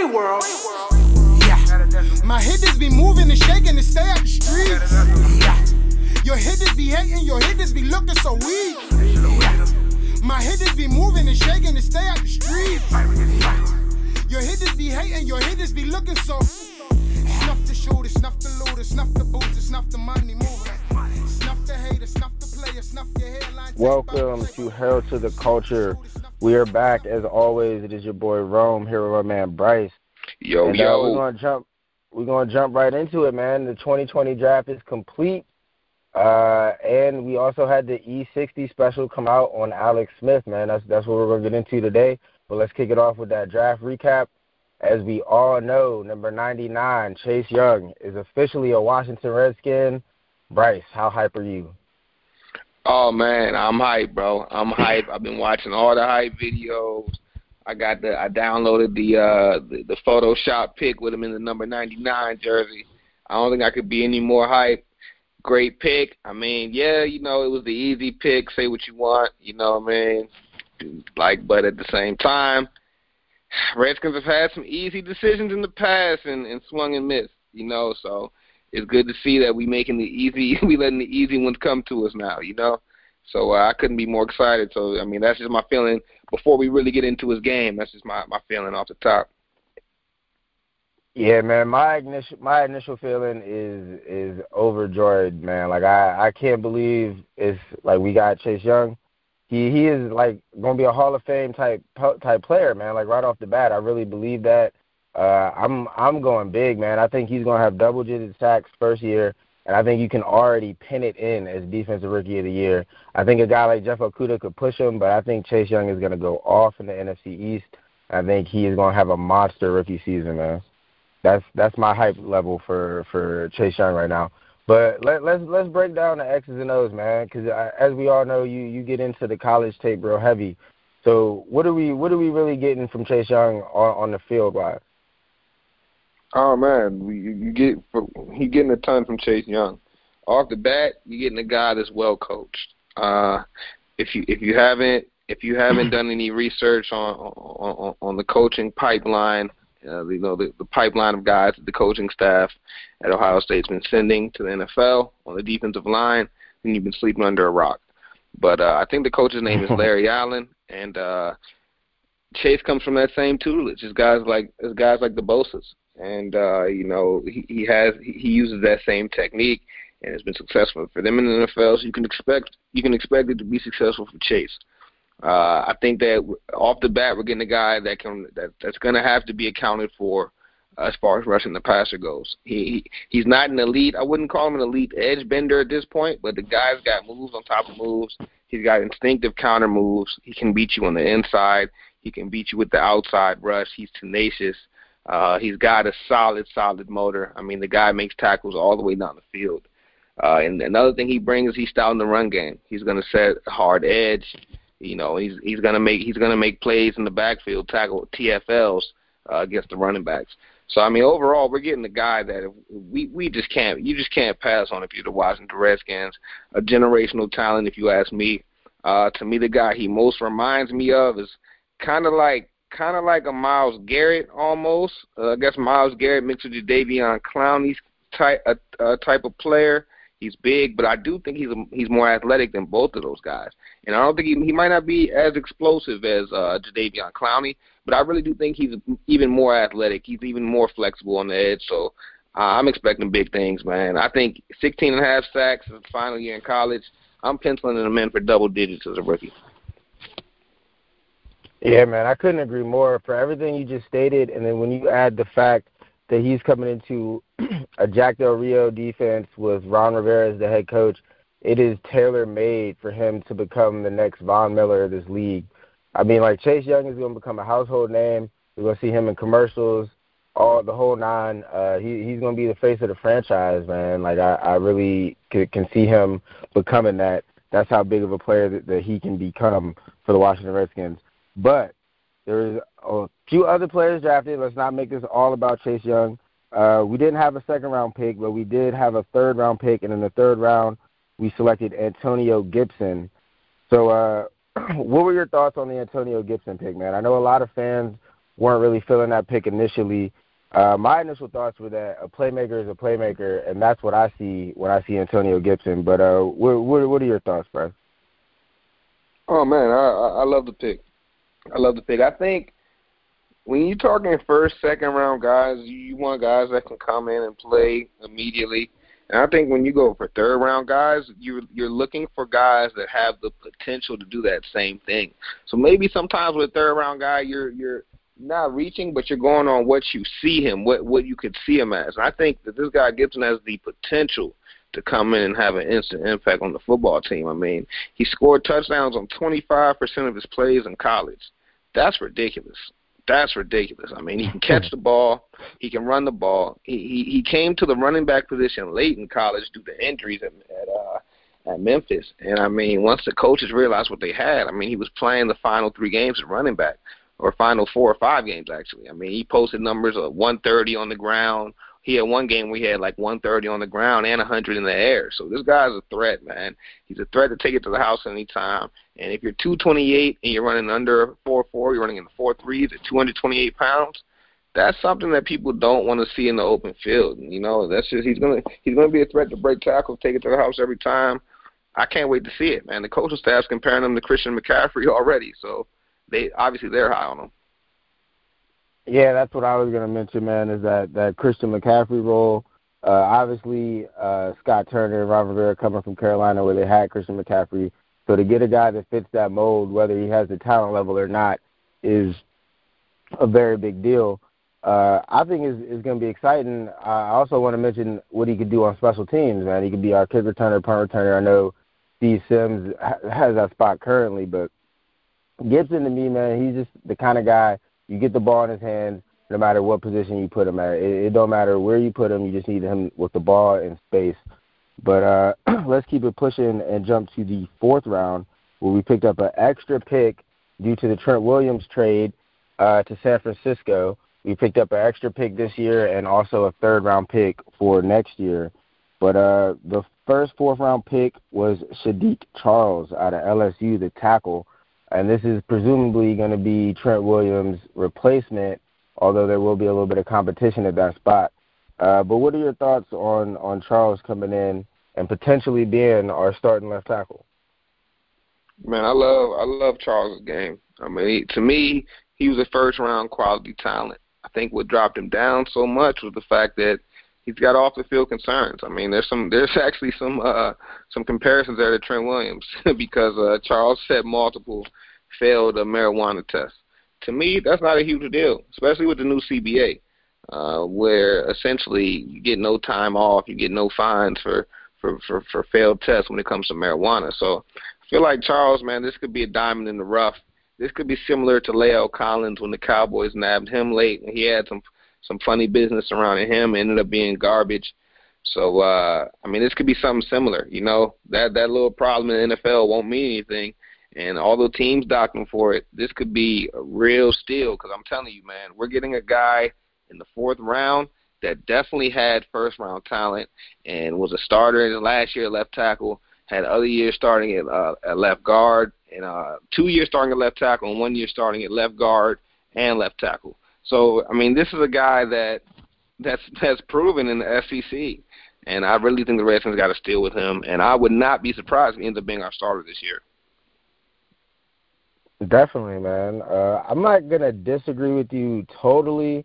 Play World. Yeah. My hitters be moving and shaking to stay out the streets. Yeah. Your hitters be hating, your hitters be looking so weak. Yeah. My hitters be moving and shaking to stay out the streets. Yeah. Your hitters be hating, your hitters be looking so. Snuff the shooter, snuff the looter, snuff the booster, snuff the money mover. Snuff the hater, snuff the player, snuff your hairline. Welcome to Herald to the Culture. We are back as always. It is your boy Rome here with my man Bryce. Yo, and, yo. Uh, we're gonna jump. We're gonna jump right into it, man. The 2020 draft is complete, uh, and we also had the E60 special come out on Alex Smith, man. That's that's what we're gonna get into today. But let's kick it off with that draft recap. As we all know, number 99, Chase Young, is officially a Washington Redskin. Bryce, how hype are you? Oh man, I'm hype, bro. I'm hype. I've been watching all the hype videos. I got the I downloaded the uh the, the Photoshop pick with him in the number 99 jersey. I don't think I could be any more hype. Great pick. I mean, yeah, you know, it was the easy pick. Say what you want, you know what I mean? Like, but at the same time, Redskins have had some easy decisions in the past and, and swung and missed, you know. So it's good to see that we making the easy, we letting the easy ones come to us now, you know. So uh, I couldn't be more excited. So I mean, that's just my feeling before we really get into his game. That's just my my feeling off the top. Yeah, man. My initial my initial feeling is is overjoyed, man. Like I I can't believe it's like we got Chase Young. He he is like gonna be a Hall of Fame type type player, man. Like right off the bat, I really believe that. Uh, I'm I'm going big, man. I think he's gonna have double digit sacks first year, and I think you can already pin it in as defensive rookie of the year. I think a guy like Jeff Okudah could push him, but I think Chase Young is gonna go off in the NFC East. I think he is gonna have a monster rookie season, man. That's that's my hype level for for Chase Young right now. But let, let's let's break down the X's and O's, man, because as we all know, you you get into the college tape real heavy. So what are we what are we really getting from Chase Young on, on the field wise? Oh man, we, you get he getting a ton from Chase Young. Off the bat, you're getting a guy that's well coached. Uh, if you if you haven't if you haven't done any research on on, on the coaching pipeline, uh, you know the, the pipeline of guys that the coaching staff at Ohio State's been sending to the NFL on the defensive line, then you've been sleeping under a rock. But uh, I think the coach's name is Larry Allen, and uh, Chase comes from that same tutelage. It's guys like it's guys like the Bosa's and uh, you know he, he has he uses that same technique and has been successful for them in the NFL. So you can expect you can expect it to be successful for Chase. Uh, I think that off the bat we're getting a guy that can that that's going to have to be accounted for as far as rushing the passer goes. He, he he's not an elite. I wouldn't call him an elite edge bender at this point, but the guy's got moves on top of moves. He's got instinctive counter moves. He can beat you on the inside. He can beat you with the outside rush. He's tenacious. Uh, he's got a solid, solid motor. I mean, the guy makes tackles all the way down the field. Uh, and another thing he brings, is he's stout in the run game. He's going to set hard edge. You know, he's he's going to make he's going to make plays in the backfield, tackle TFLs uh, against the running backs. So I mean, overall, we're getting a guy that we we just can't you just can't pass on if you're the Washington Redskins. A generational talent, if you ask me. Uh, to me, the guy he most reminds me of is kind of like kind of like a Myles Garrett almost. Uh, I guess Myles Garrett mixed with Jadeveon Clowney's type a, a type of player. He's big, but I do think he's a, he's more athletic than both of those guys. And I don't think he he might not be as explosive as uh, Jadeveon Clowney, but I really do think he's even more athletic. He's even more flexible on the edge. So uh, I'm expecting big things, man. I think 16 and a half sacks his final year in college. I'm penciling him in for double digits as a rookie. Yeah, man, I couldn't agree more. For everything you just stated, and then when you add the fact that he's coming into a Jack Del Rio defense with Ron Rivera as the head coach, it is tailor made for him to become the next Von Miller of this league. I mean, like Chase Young is going to become a household name. We're going to see him in commercials, all the whole nine. Uh, he he's going to be the face of the franchise, man. Like I, I really can, can see him becoming that. That's how big of a player that, that he can become for the Washington Redskins. But there's a few other players drafted. Let's not make this all about Chase Young. Uh, we didn't have a second round pick, but we did have a third round pick, and in the third round, we selected Antonio Gibson. So, uh, what were your thoughts on the Antonio Gibson pick, man? I know a lot of fans weren't really feeling that pick initially. Uh, my initial thoughts were that a playmaker is a playmaker, and that's what I see when I see Antonio Gibson. But uh, what, what, what are your thoughts, bro? Oh man, I I love the pick. I love the pick. I think when you're talking first, second round guys, you want guys that can come in and play immediately. And I think when you go for third round guys, you're you're looking for guys that have the potential to do that same thing. So maybe sometimes with third round guy, you're you're not reaching, but you're going on what you see him, what what you could see him as. And I think that this guy Gibson has the potential to come in and have an instant impact on the football team. I mean, he scored touchdowns on 25% of his plays in college. That's ridiculous. That's ridiculous. I mean, he can catch the ball, he can run the ball. He he, he came to the running back position late in college due to injuries at, at uh at Memphis. And I mean, once the coaches realized what they had, I mean, he was playing the final three games at running back, or final four or five games actually. I mean, he posted numbers of 130 on the ground, he had one game where he had like 130 on the ground and 100 in the air. So this guy's a threat, man. He's a threat to take it to the house anytime. And if you're 228 and you're running under 4-4, you're running in the 4-3s at 228 pounds. That's something that people don't want to see in the open field. You know, that's just he's gonna he's gonna be a threat to break tackles, take it to the house every time. I can't wait to see it, man. The coaching staff's comparing him to Christian McCaffrey already, so they obviously they're high on him. Yeah, that's what I was to mention, man. Is that that Christian McCaffrey role? Uh, obviously, uh, Scott Turner and Ron Rivera coming from Carolina, where they had Christian McCaffrey. So to get a guy that fits that mold, whether he has the talent level or not, is a very big deal. Uh, I think is is going to be exciting. I also want to mention what he could do on special teams, man. He could be our kick returner, punt returner. I know Steve Sims has that spot currently, but Gibson to me, man, he's just the kind of guy you get the ball in his hands no matter what position you put him at. It, it don't matter where you put him. You just need him with the ball in space. But uh, let's keep it pushing and jump to the fourth round where we picked up an extra pick due to the Trent Williams trade uh, to San Francisco. We picked up an extra pick this year and also a third round pick for next year. But uh, the first fourth round pick was Saahdiq Charles out of LSU, the tackle and this is presumably going to be Trent Williams' replacement, although there will be a little bit of competition at that spot. Uh, but what are your thoughts on on Charles coming in and potentially being our starting left tackle? Man, I love I love Charles' game. I mean, he, to me, he was a first round quality talent. I think what dropped him down so much was the fact that he's got off the field concerns. I mean, there's some there's actually some uh some comparisons there to Trent Williams because uh Charles said multiple failed a marijuana test. To me, that's not a huge deal, especially with the new CBA, uh, where essentially you get no time off, you get no fines for for for, for failed tests when it comes to marijuana. So I feel like Charles, man, this could be a diamond in the rough. This could be similar to La'el Collins when the Cowboys nabbed him late and he had some some funny business surrounding him. Ended up being garbage. So uh I mean, this could be something similar. You know, that that little problem in the NFL won't mean anything. And although teams docking for it, this could be a real steal because I'm telling you, man, we're getting a guy in the fourth round that definitely had first round talent and was a starter in the last year left tackle, had other years starting at, uh, at left guard, and uh, two years starting at left tackle and one year starting at left guard and left tackle. So I mean, this is a guy that that's that's proven in the SEC, and I really think the Redskins got to steal with him. And I would not be surprised if he ends up being our starter this year. Definitely, man. Uh, I'm not gonna disagree with you totally.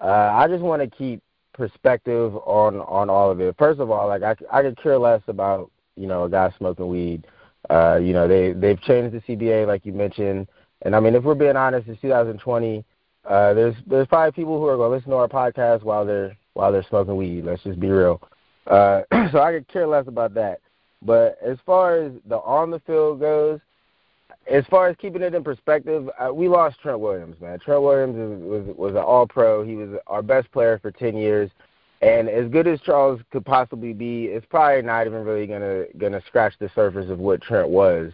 Uh, I just want to keep perspective on on all of it. First of all, like I I could care less about you know a guy smoking weed. Uh, you know they they've changed the CBA like you mentioned, and I mean if we're being honest, it's 2020 uh, there's there's probably people who are going to listen to our podcast while they're while they're smoking weed. Let's just be real. Uh, so I could care less about that. But as far as the on the field goes, as far as keeping it in perspective, uh, we lost Trent Williams, man. Trent Williams was was, was an All Pro. He was our best player for ten years, and as good as Charles could possibly be, it's probably not even really gonna gonna scratch the surface of what Trent was.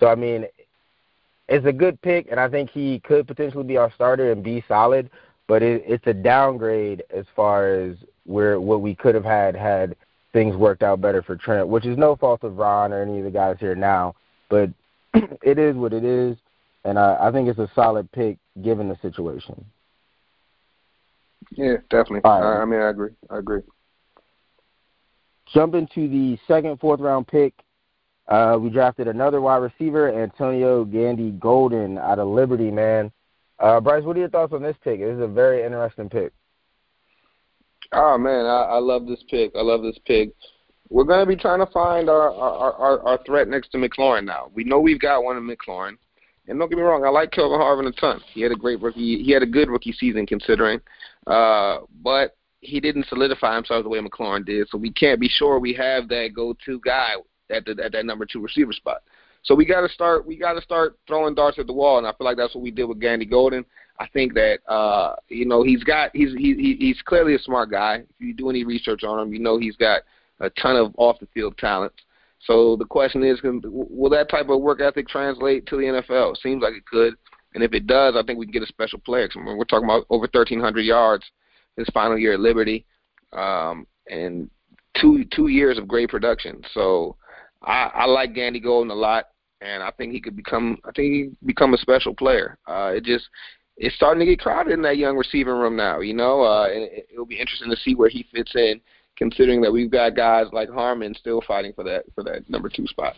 So I mean, it's a good pick, and I think he could potentially be our starter and be solid. But it, it's a downgrade as far as where what we could have had had things worked out better for Trent, which is no fault of Ron or any of the guys here now. But it is what it is, and I, I think it's a solid pick given the situation. Yeah, definitely. Right. I, I mean, I agree. I agree. Jumping to the second, fourth round pick, uh, we drafted another wide receiver, Antonio Gandy Golden out of Liberty, man. Uh, Bryce, what are your thoughts on this pick? This is a very interesting pick. Oh man, I, I love this pick. I love this pick. We're going to be trying to find our, our our our threat next to McLaurin now. We know we've got one in McLaurin, and don't get me wrong, I like Kelvin Harmon a ton. He had a great rookie. He had a good rookie season considering, uh, but he didn't solidify himself the way McLaurin did. So we can't be sure we have that go-to guy at the at that number two receiver spot. So we got to start. We got to start throwing darts at the wall, and I feel like that's what we did with Gandy Golden. I think that uh, you know he's got he's he, he's clearly a smart guy. If you do any research on him, you know he's got a ton of off the field talents. So the question is, can, will that type of work ethic translate to the NFL? Seems like it could, and if it does, I think we can get a special player. Cause we're talking about over 1,300 yards his final year at Liberty, um, and two two years of great production. So I, I like Gandy Golden a lot, and I think he could become I think he become a special player. Uh, it just it's starting to get crowded in that young receiving room now. You know, uh, it, it'll be interesting to see where he fits in, considering that we've got guys like Harmon still fighting for that for that number two spot.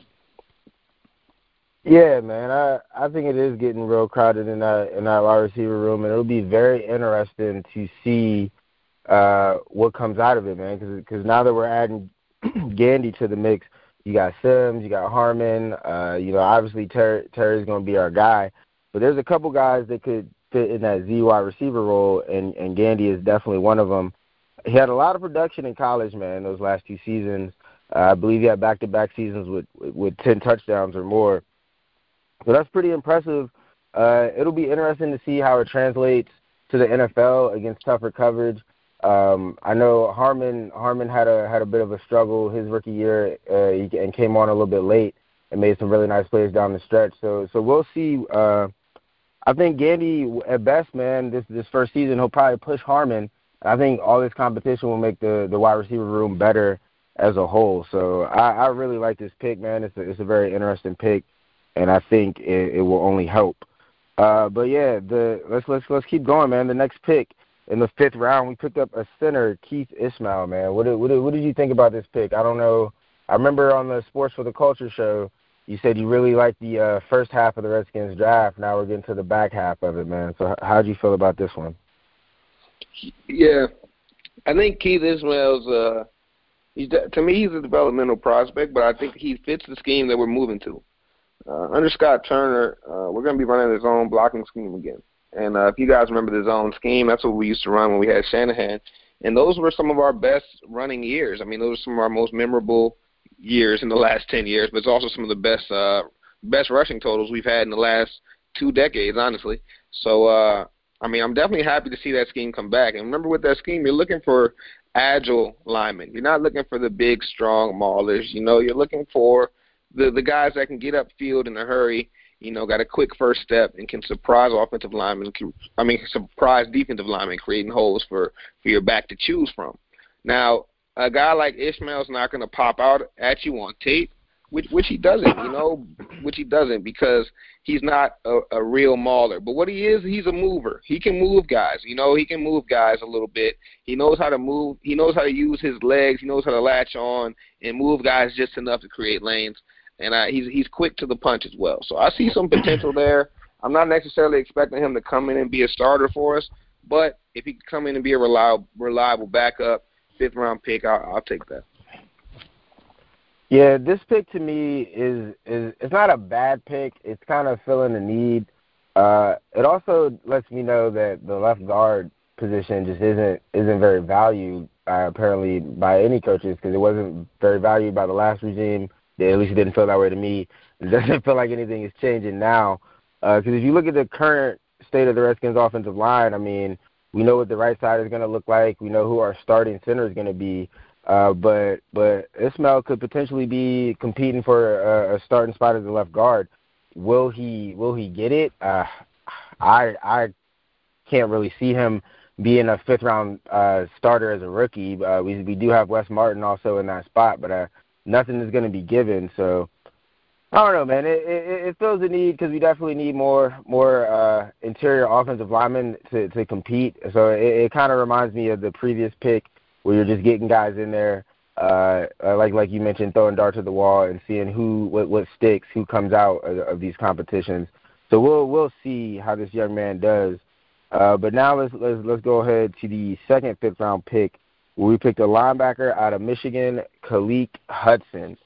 Yeah, man, I I think it is getting real crowded in that in that wide receiver room, and it'll be very interesting to see uh what comes out of it, man. Because cause now that we're adding Gandy to the mix, you got Sims, you got Harmon. Uh, you know, obviously Terry Terry's going to be our guy, but there's a couple guys that could fit in that Z wide receiver role, and and Gandy is definitely one of them. He had a lot of production in college, man. Those last two seasons, uh, I believe he had back-to-back seasons with with ten touchdowns or more. So that's pretty impressive. Uh, it'll be interesting to see how it translates to the NFL against tougher coverage. Um, I know Harmon Harmon had a had a bit of a struggle his rookie year uh, he, and came on a little bit late and made some really nice plays down the stretch. So so we'll see. Uh, I think Gandy at best, man, this this first season he'll probably push Harmon. I think all this competition will make the the wide receiver room better as a whole. So I, I really like this pick, man. It's a it's a very interesting pick and I think it, it will only help. Uh, but yeah, the let's let's let's keep going, man. The next pick in the fifth round, we picked up a center, Keith Ismael, man. What did, what did, what did you think about this pick? I don't know. I remember on the Sports for the Culture show, you said you really liked the uh, first half of the Redskins draft. Now we're getting to the back half of it, man. So how do you feel about this one? Yeah, I think Keith Ismael's. Uh, he's to me he's a developmental prospect, but I think he fits the scheme that we're moving to. Uh, under Scott Turner, uh, we're going to be running the zone blocking scheme again. And uh, if you guys remember the zone scheme, that's what we used to run when we had Shanahan. And those were some of our best running years. I mean, those are some of our most memorable years in the last 10 years, but it's also some of the best uh, best rushing totals we've had in the last two decades, honestly. So, uh, I mean, I'm definitely happy to see that scheme come back. And remember, with that scheme, you're looking for agile linemen. You're not looking for the big, strong maulers. You know, you're looking for – the the guys that can get upfield in a hurry, you know, got a quick first step and can surprise offensive linemen. I mean, surprise defensive linemen, creating holes for for your back to choose from. Now, a guy like Ismael's not going to pop out at you on tape, which which he doesn't, you know, which he doesn't because he's not a, a real mauler. But what he is, he's a mover. He can move guys. You know, he can move guys a little bit. He knows how to move. He knows how to use his legs. He knows how to latch on and move guys just enough to create lanes and I, he's he's quick to the punch as well. So I see some potential there. I'm not necessarily expecting him to come in and be a starter for us, but if he can come in and be a reliable reliable backup, fifth round pick, I'll, I'll take that. Yeah, this pick to me is is it's not a bad pick. It's kind of filling a need. Uh, it also lets me know that the left guard position just isn't isn't very valued uh, apparently by any coaches because it wasn't very valued by the last regime at least it didn't feel that way to me. It doesn't feel like anything is changing now. Because uh, if you look at the current state of the Redskins' offensive line, I mean, we know what the right side is going to look like. We know who our starting center is going to be. Uh, but but Ismael could potentially be competing for a, a starting spot as a left guard. Will he will he get it? Uh, I I can't really see him being a fifth round uh, starter as a rookie. Uh, we we do have Wes Martin also in that spot, but uh, nothing is going to be given. So I don't know, man. It it, it fills the need because we definitely need more more uh, interior offensive linemen to to compete. So it, it kind of reminds me of the previous pick where you're just getting guys in there, uh, uh, like like you mentioned, throwing darts at the wall and seeing who what what sticks, who comes out of, of these competitions. So we'll we'll see how this young man does. Uh, but now let's let's let's go ahead to the second fifth round pick we picked a linebacker out of Michigan, Khaleke Hudson.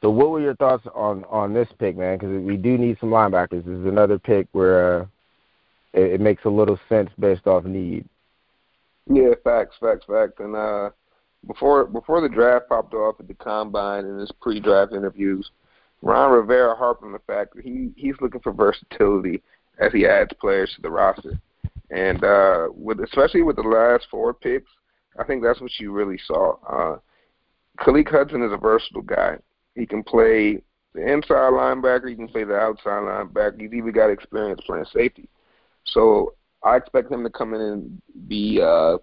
So, what were your thoughts on on this pick, man? Because we do need some linebackers. This is another pick where uh, it, it makes a little sense based off need. Yeah, facts, facts, facts. And uh, before before the draft popped off at the combine and his pre-draft interviews, Ron Rivera harped on the fact that he he's looking for versatility as he adds players to the roster. And uh, with especially with the last four picks, I think that's what you really saw. Uh, Khaleke Hudson is a versatile guy. He can play the inside linebacker. He can play the outside linebacker. He's even got experience playing safety. So I expect him to come in and be uh,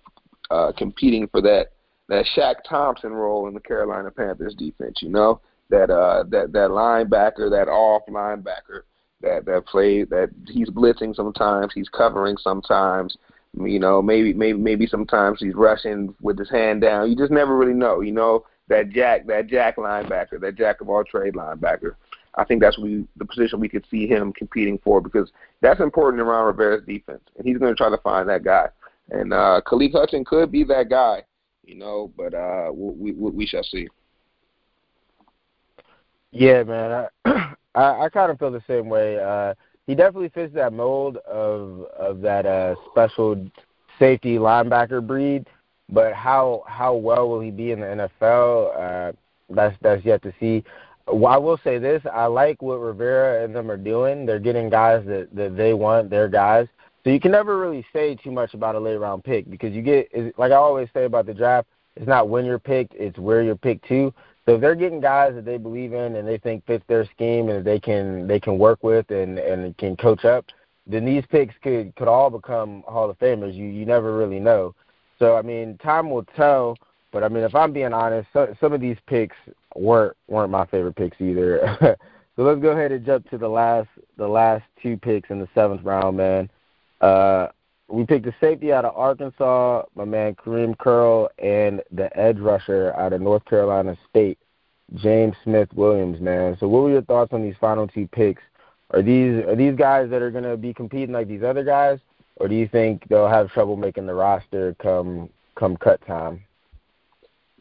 uh, competing for that that Shaq Thompson role in the Carolina Panthers defense. You know that uh, that that linebacker, that off linebacker that that play that he's blitzing sometimes, he's covering sometimes. You know, maybe maybe maybe sometimes he's rushing with his hand down. You just never really know. You know, that jack that jack linebacker, that jack of all trade linebacker. I think that's we, the position we could see him competing for because that's important around Rivera's defense, and he's going to try to find that guy. And uh, Khaleke Hudson could be that guy, you know, but uh, we, we we shall see. Yeah, man, I I, I kind of feel the same way. Uh, he definitely fits that mold of of that uh, special safety linebacker breed but how how well will he be in the NFL? Uh, that's that's yet to see. Well, I will say this: I like what Rivera and them are doing. They're getting guys that that they want, their guys. So you can never really say too much about a late round pick because you get like I always say about the draft. It's not when you're picked; it's where you're picked to. So if they're getting guys that they believe in and they think fits their scheme and they can they can work with and and can coach up, then these picks could could all become Hall of Famers. You you never really know. So I mean, time will tell. But I mean, if I'm being honest, so, some of these picks weren't weren't my favorite picks either. so let's go ahead and jump to the last the last two picks in the seventh round, man. Uh, we picked the safety out of Arkansas, my man Kamren Curl, and the edge rusher out of North Carolina State, James Smith Williams, man. So what were your thoughts on these final two picks? Are these are these guys that are gonna be competing like these other guys, or do you think they'll have trouble making the roster come come cut time?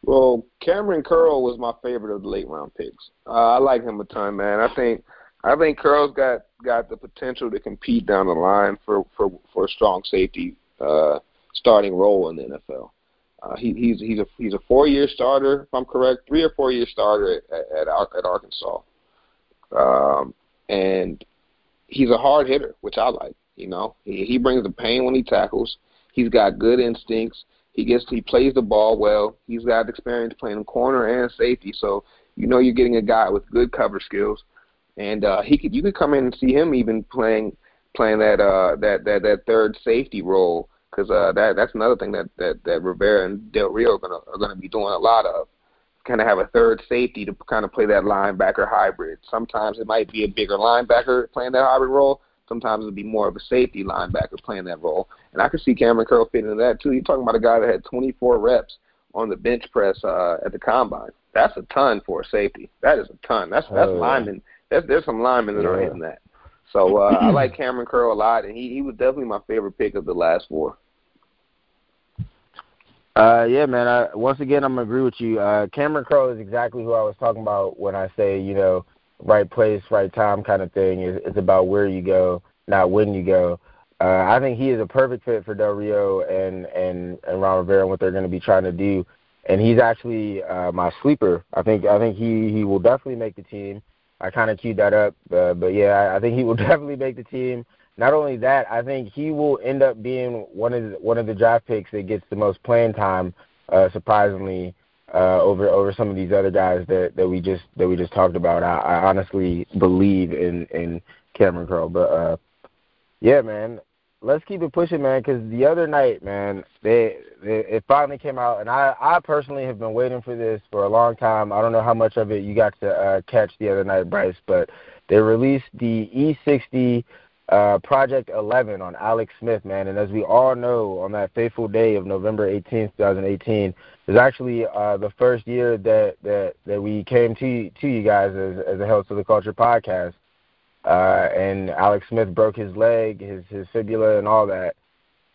Well, Kamren Curl was my favorite of the late round picks. Uh, I like him a ton, man. I think I think Curl's got got the potential to compete down the line for for for a strong safety uh, starting role in the NFL. Uh, he, he's he's a he's a four year starter, if I'm correct, three or four year starter at at, at Arkansas, um, and he's a hard hitter, which I like. You know, he, he brings the pain when he tackles. He's got good instincts. He gets he plays the ball well. He's got experience playing corner and safety, so you know you're getting a guy with good cover skills. And uh, he could you could come in and see him even playing playing that uh that that that third safety role because uh that that's another thing that that that Rivera and Del Rio are gonna are gonna be doing a lot of kind of have a third safety to kind of play that linebacker hybrid. Sometimes it might be a bigger linebacker playing that hybrid role. Sometimes it'll be more of a safety linebacker playing that role. And I can see Kamren Curl fitting into that too. You're talking about a guy that had 24 reps on the bench press uh, at the combine. That's a ton for a safety. That is a ton. That's that's oh, linemen. There's there's some linemen that yeah. are hitting that. So uh, I like Kamren Curl a lot, and he he was definitely my favorite pick of the last four. Uh, yeah, man. I, once again, I'm gonna agree with you. Uh, Kamren Curl is exactly who I was talking about when I say, you know, right place, right time kind of thing. It's, it's about where you go, not when you go. Uh, I think he is a perfect fit for Del Rio and and and Ron Rivera and what they're going to be trying to do. And he's actually uh, my sleeper. I think I think he he will definitely make the team. I kind of queued that up, uh, but yeah, I, I think he will definitely make the team. Not only that, I think he will end up being one of the, one of the draft picks that gets the most playing time. Uh, surprisingly, uh, over over some of these other guys that, that we just that we just talked about. I, I honestly believe in in Kamren Curl, but uh, yeah, man. Let's keep it pushing, man. Because the other night, man, they, they it finally came out, and I I personally have been waiting for this for a long time. I don't know how much of it you got to uh, catch the other night, Bryce, but they released the E60 uh, Project 11 on Alex Smith, man. And as we all know, on that fateful day of November 18th, 2018, is actually uh, the first year that, that, that we came to to you guys as, as a Health to the Culture podcast. Uh, and Alex Smith broke his leg, his his fibula, and all that.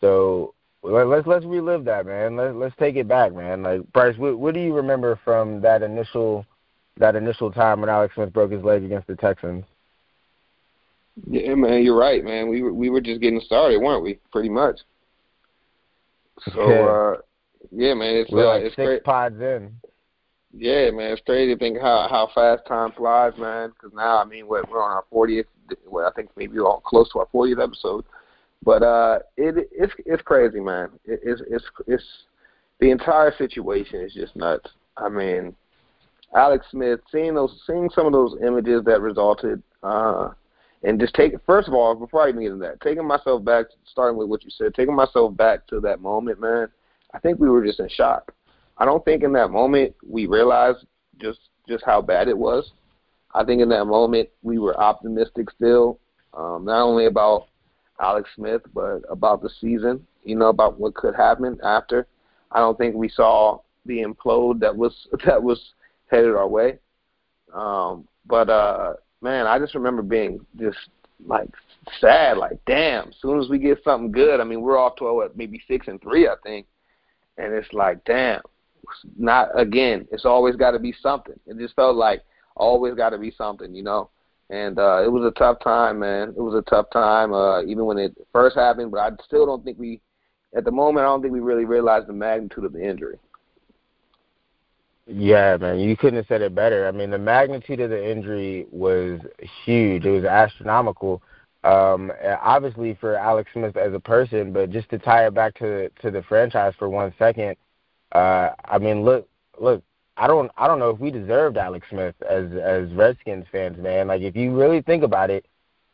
So let's let's relive that, man. Let's let's take it back, man. Like Bryce, what, what do you remember from that initial that initial time when Alex Smith broke his leg against the Texans? Yeah, man, you're right, man. We were we were just getting started, weren't we? Pretty much. So, yeah. uh, yeah, man, it's we're uh, like it's six great. pods in. Yeah, man, it's crazy to think how how fast time flies, man. Because now, I mean, what we're on our 40th. Well, I think maybe we're all close to our 40th episode. But uh, it it's it's crazy, man. It, it's it's it's the entire situation is just nuts. I mean, Alex Smith, seeing those, seeing some of those images that resulted, uh, and just take first of all, before I even get into that, taking myself back, starting with what you said, taking myself back to that moment, man. I think we were just in shock. I don't think in that moment we realized just just how bad it was. I think in that moment we were optimistic still, um, not only about Alex Smith, but about the season. You know about what could happen after. I don't think we saw the implode that was that was headed our way. Um, but uh, man, I just remember being just like sad, like damn. As soon as we get something good, I mean, we're off to what maybe six and three, I think, and it's like damn. Not again. It's always got to be something. It just felt like always got to be something, you know. And uh, it was a tough time, man. It was a tough time, uh, even when it first happened. But I still don't think we, at the moment, I don't think we really realized the magnitude of the injury. Yeah, man, you couldn't have said it better. I mean, the magnitude of the injury was huge. It was astronomical. Um, obviously for Alex Smith as a person, but just to tie it back to to the franchise for one second, uh, I mean, look, look, I don't, I don't know if we deserved Alex Smith as as Redskins fans, man. Like, if you really think about it,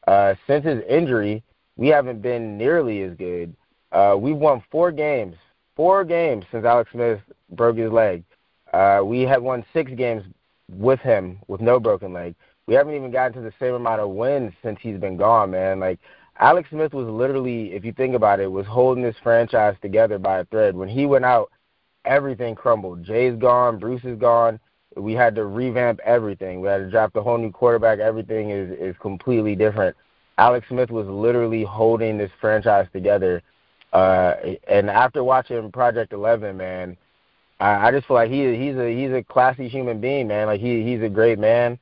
uh, since his injury, we haven't been nearly as good. Uh, we've won four games, four games since Alex Smith broke his leg. Uh, we have won six games with him with no broken leg. We haven't even gotten to the same amount of wins since he's been gone, man. Like Alex Smith was literally, if you think about it, was holding this franchise together by a thread. When he went out, everything crumbled. Jay's gone, Bruce is gone. We had to revamp everything. We had to draft a whole new quarterback. Everything is is completely different. Alex Smith was literally holding this franchise together. Uh, and after watching Project Eleven, man, I, I just feel like he he's a he's a classy human being, man. Like he he's a great man.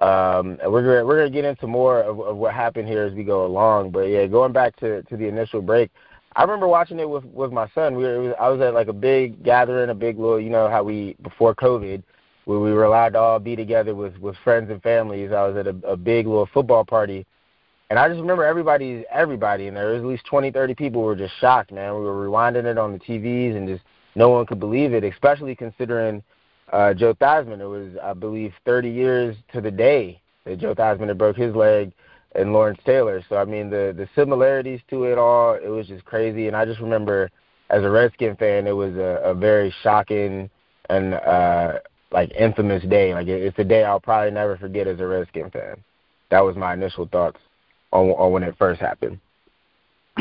Um, we're gonna we're gonna get into more of, of what happened here as we go along. But yeah, going back to to the initial break, I remember watching it with with my son. We were was, I was at like a big gathering, a big little you know how we before COVID, where we were allowed to all be together with with friends and families. I was at a, a big little football party. And I just remember everybody, everybody in there. There was at least twenty, thirty people were just shocked, man. We were rewinding it on the TVs and just no one could believe it, especially considering uh, Joe Theismann. It was, I believe, 30 years to the day that Joe Theismann had broke his leg and Lawrence Taylor. So I mean, the the similarities to it all, it was just crazy. And I just remember, as a Redskin fan, it was a, a very shocking and uh, like infamous day. Like it, it's a day I'll probably never forget as a Redskin fan. That was my initial thoughts on, on when it first happened.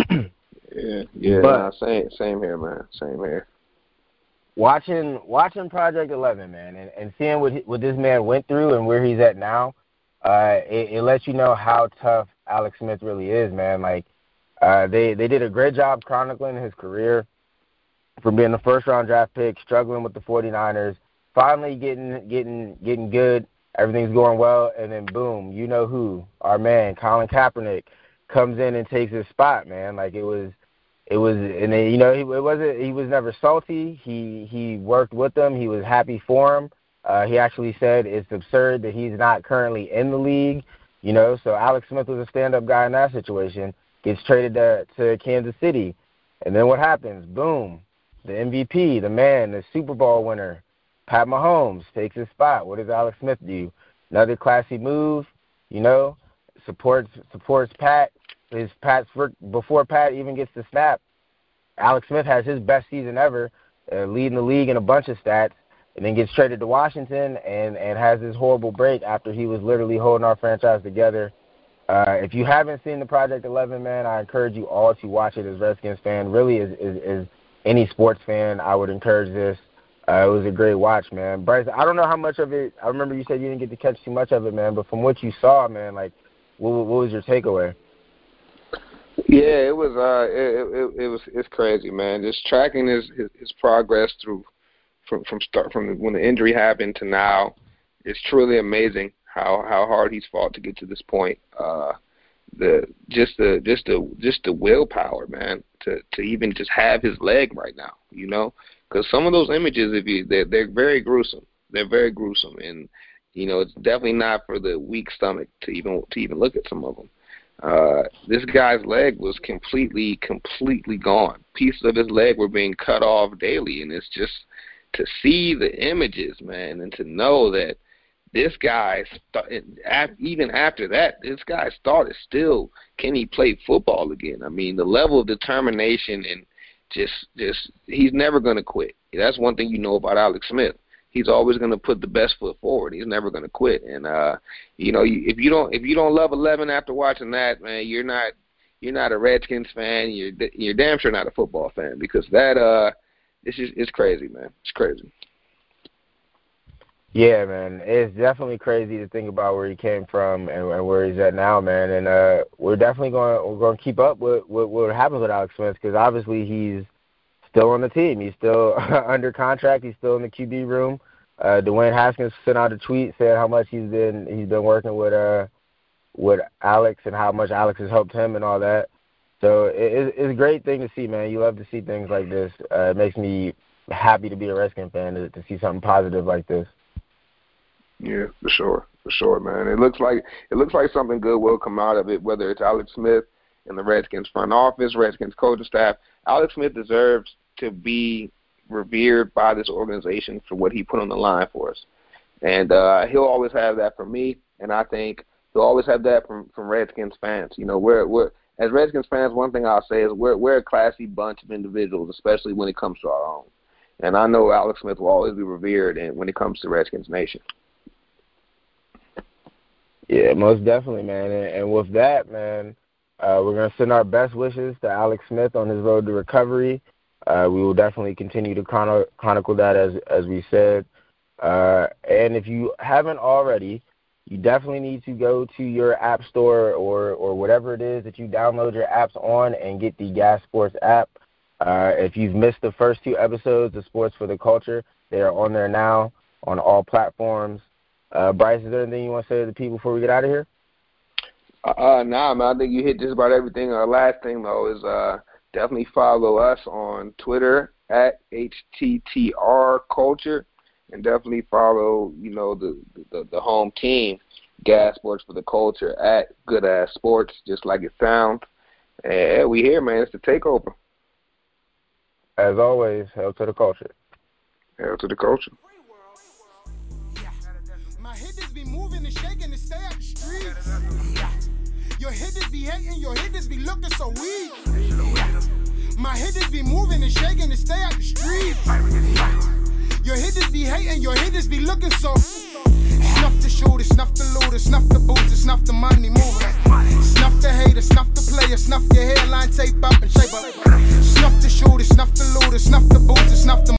yeah, yeah, But- nah, same same here, man. Same here. watching watching Project Eleven, man, and, and seeing what he, what this man went through and where he's at now, uh, it, it lets you know how tough Alex Smith really is, man. Like uh, they they did a great job chronicling his career from being the first round draft pick, struggling with the 49ers, finally getting getting getting good, everything's going well, and then boom, you know who, our man Colin Kaepernick comes in and takes his spot, man. Like it was it was and then, you know he it wasn't he was never salty he he worked with them he was happy for him uh he actually said it's absurd that he's not currently in the league you know so alex smith was a stand up guy in that situation gets traded to to kansas city. And then what happens? Boom. The mvp the man the super bowl winner pat mahomes takes his spot. What does alex smith do? Another classy move you know supports supports pat. His Pat's before Pat even gets the snap. Alex Smith has his best season ever, uh, leading the league in a bunch of stats, and then gets traded to Washington and and has this horrible break after he was literally holding our franchise together. Uh, if you haven't seen the Project 11, man, I encourage you all to watch it as Redskins fan. Really, as, as, as any sports fan, I would encourage this. Uh, it was a great watch, man. Bryce, I don't know how much of it. I remember you said you didn't get to catch too much of it, man. But from what you saw, man, like, what, what was your takeaway? Yeah, it was. Uh, it, it, it was. It's crazy, man. Just tracking his, his his progress through from from start from when the injury happened to now. It's truly amazing how how hard he's fought to get to this point. Uh, the just the just the just the willpower, man, to to even just have his leg right now. You know, because some of those images, if you they're, they're very gruesome. They're very gruesome, and you know it's definitely not for the weak stomach to even to even look at some of them. Uh, this guy's leg was completely, completely gone. Pieces of his leg were being cut off daily, and it's just to see the images, man, and to know that this guy, even after that, this thought is still, can he play football again? I mean, the level of determination and just, just he's never going to quit. That's one thing you know about Alex Smith. He's always going to put the best foot forward. He's never going to quit. And uh, you know, if you don't, if you don't love Eleven after watching that, man, you're not, you're not a Redskins fan. You're, you're damn sure not a football fan because that, uh, it's just, it's crazy, man. It's crazy. Yeah, man, it's definitely crazy to think about where he came from and, and where he's at now, man. And uh, we're definitely going we're going to keep up with, with what happens with Alex Smith because obviously he's still on the team. He's still under contract. He's still in the QB room. Uh, Dwayne Haskins sent out a tweet saying how much he's been he's been working with uh with Alex and how much Alex has helped him and all that. So it, it's a great thing to see, man. You love to see things like this. Uh, it makes me happy to be a Redskins fan to, to see something positive like this. Yeah, for sure, for sure, man. It looks like it looks like something good will come out of it. Whether it's Alex Smith in the Redskins front office, Redskins coaching staff, Alex Smith deserves to be revered by this organization for what he put on the line for us, and uh, he'll always have that from me. And I think he'll always have that from from Redskins fans. You know, we're we're as Redskins fans, one thing I'll say is we're we're a classy bunch of individuals, especially when it comes to our own. And I know Alex Smith will always be revered, and when it comes to Redskins Nation. Yeah, most definitely, man. And, and with that, man, uh, we're to send our best wishes to Alex Smith on his road to recovery. Uh, we will definitely continue to chron- chronicle that as as we said. Uh, and if you haven't already, you definitely need to go to your app store or or whatever it is that you download your apps on and get the Gas Sports app. Uh, if you've missed the first two episodes of Sports for the Culture, they are on there now on all platforms. Uh, Bryce, is there anything you want to say to the people before we get out of here? Uh, nah, man. I think you hit just about everything. Our last thing though is uh, definitely follow us on Twitter at HTTR Culture, and definitely follow you know the the, the home team, Gas Sports for the Culture at Good Ass Sports, just like it sounds. And we here, man. It's the takeover. As always, hell to the culture. Hell to the culture. My hitters be moving and shaking to stay out the streets. Yeah. Your hitters be hating, your hitters be looking so weak. My hitters be moving and shaking to stay out the streets. Your hitters be hating, your hitters be looking so. Snuff the shooter, snuff the looter, snuff the booster, snuff the money mover. Snuff the hater, snuff the player, snuff your hairline, tape up and shape up. Snuff the shooter, snuff the looter, snuff the booster, snuff the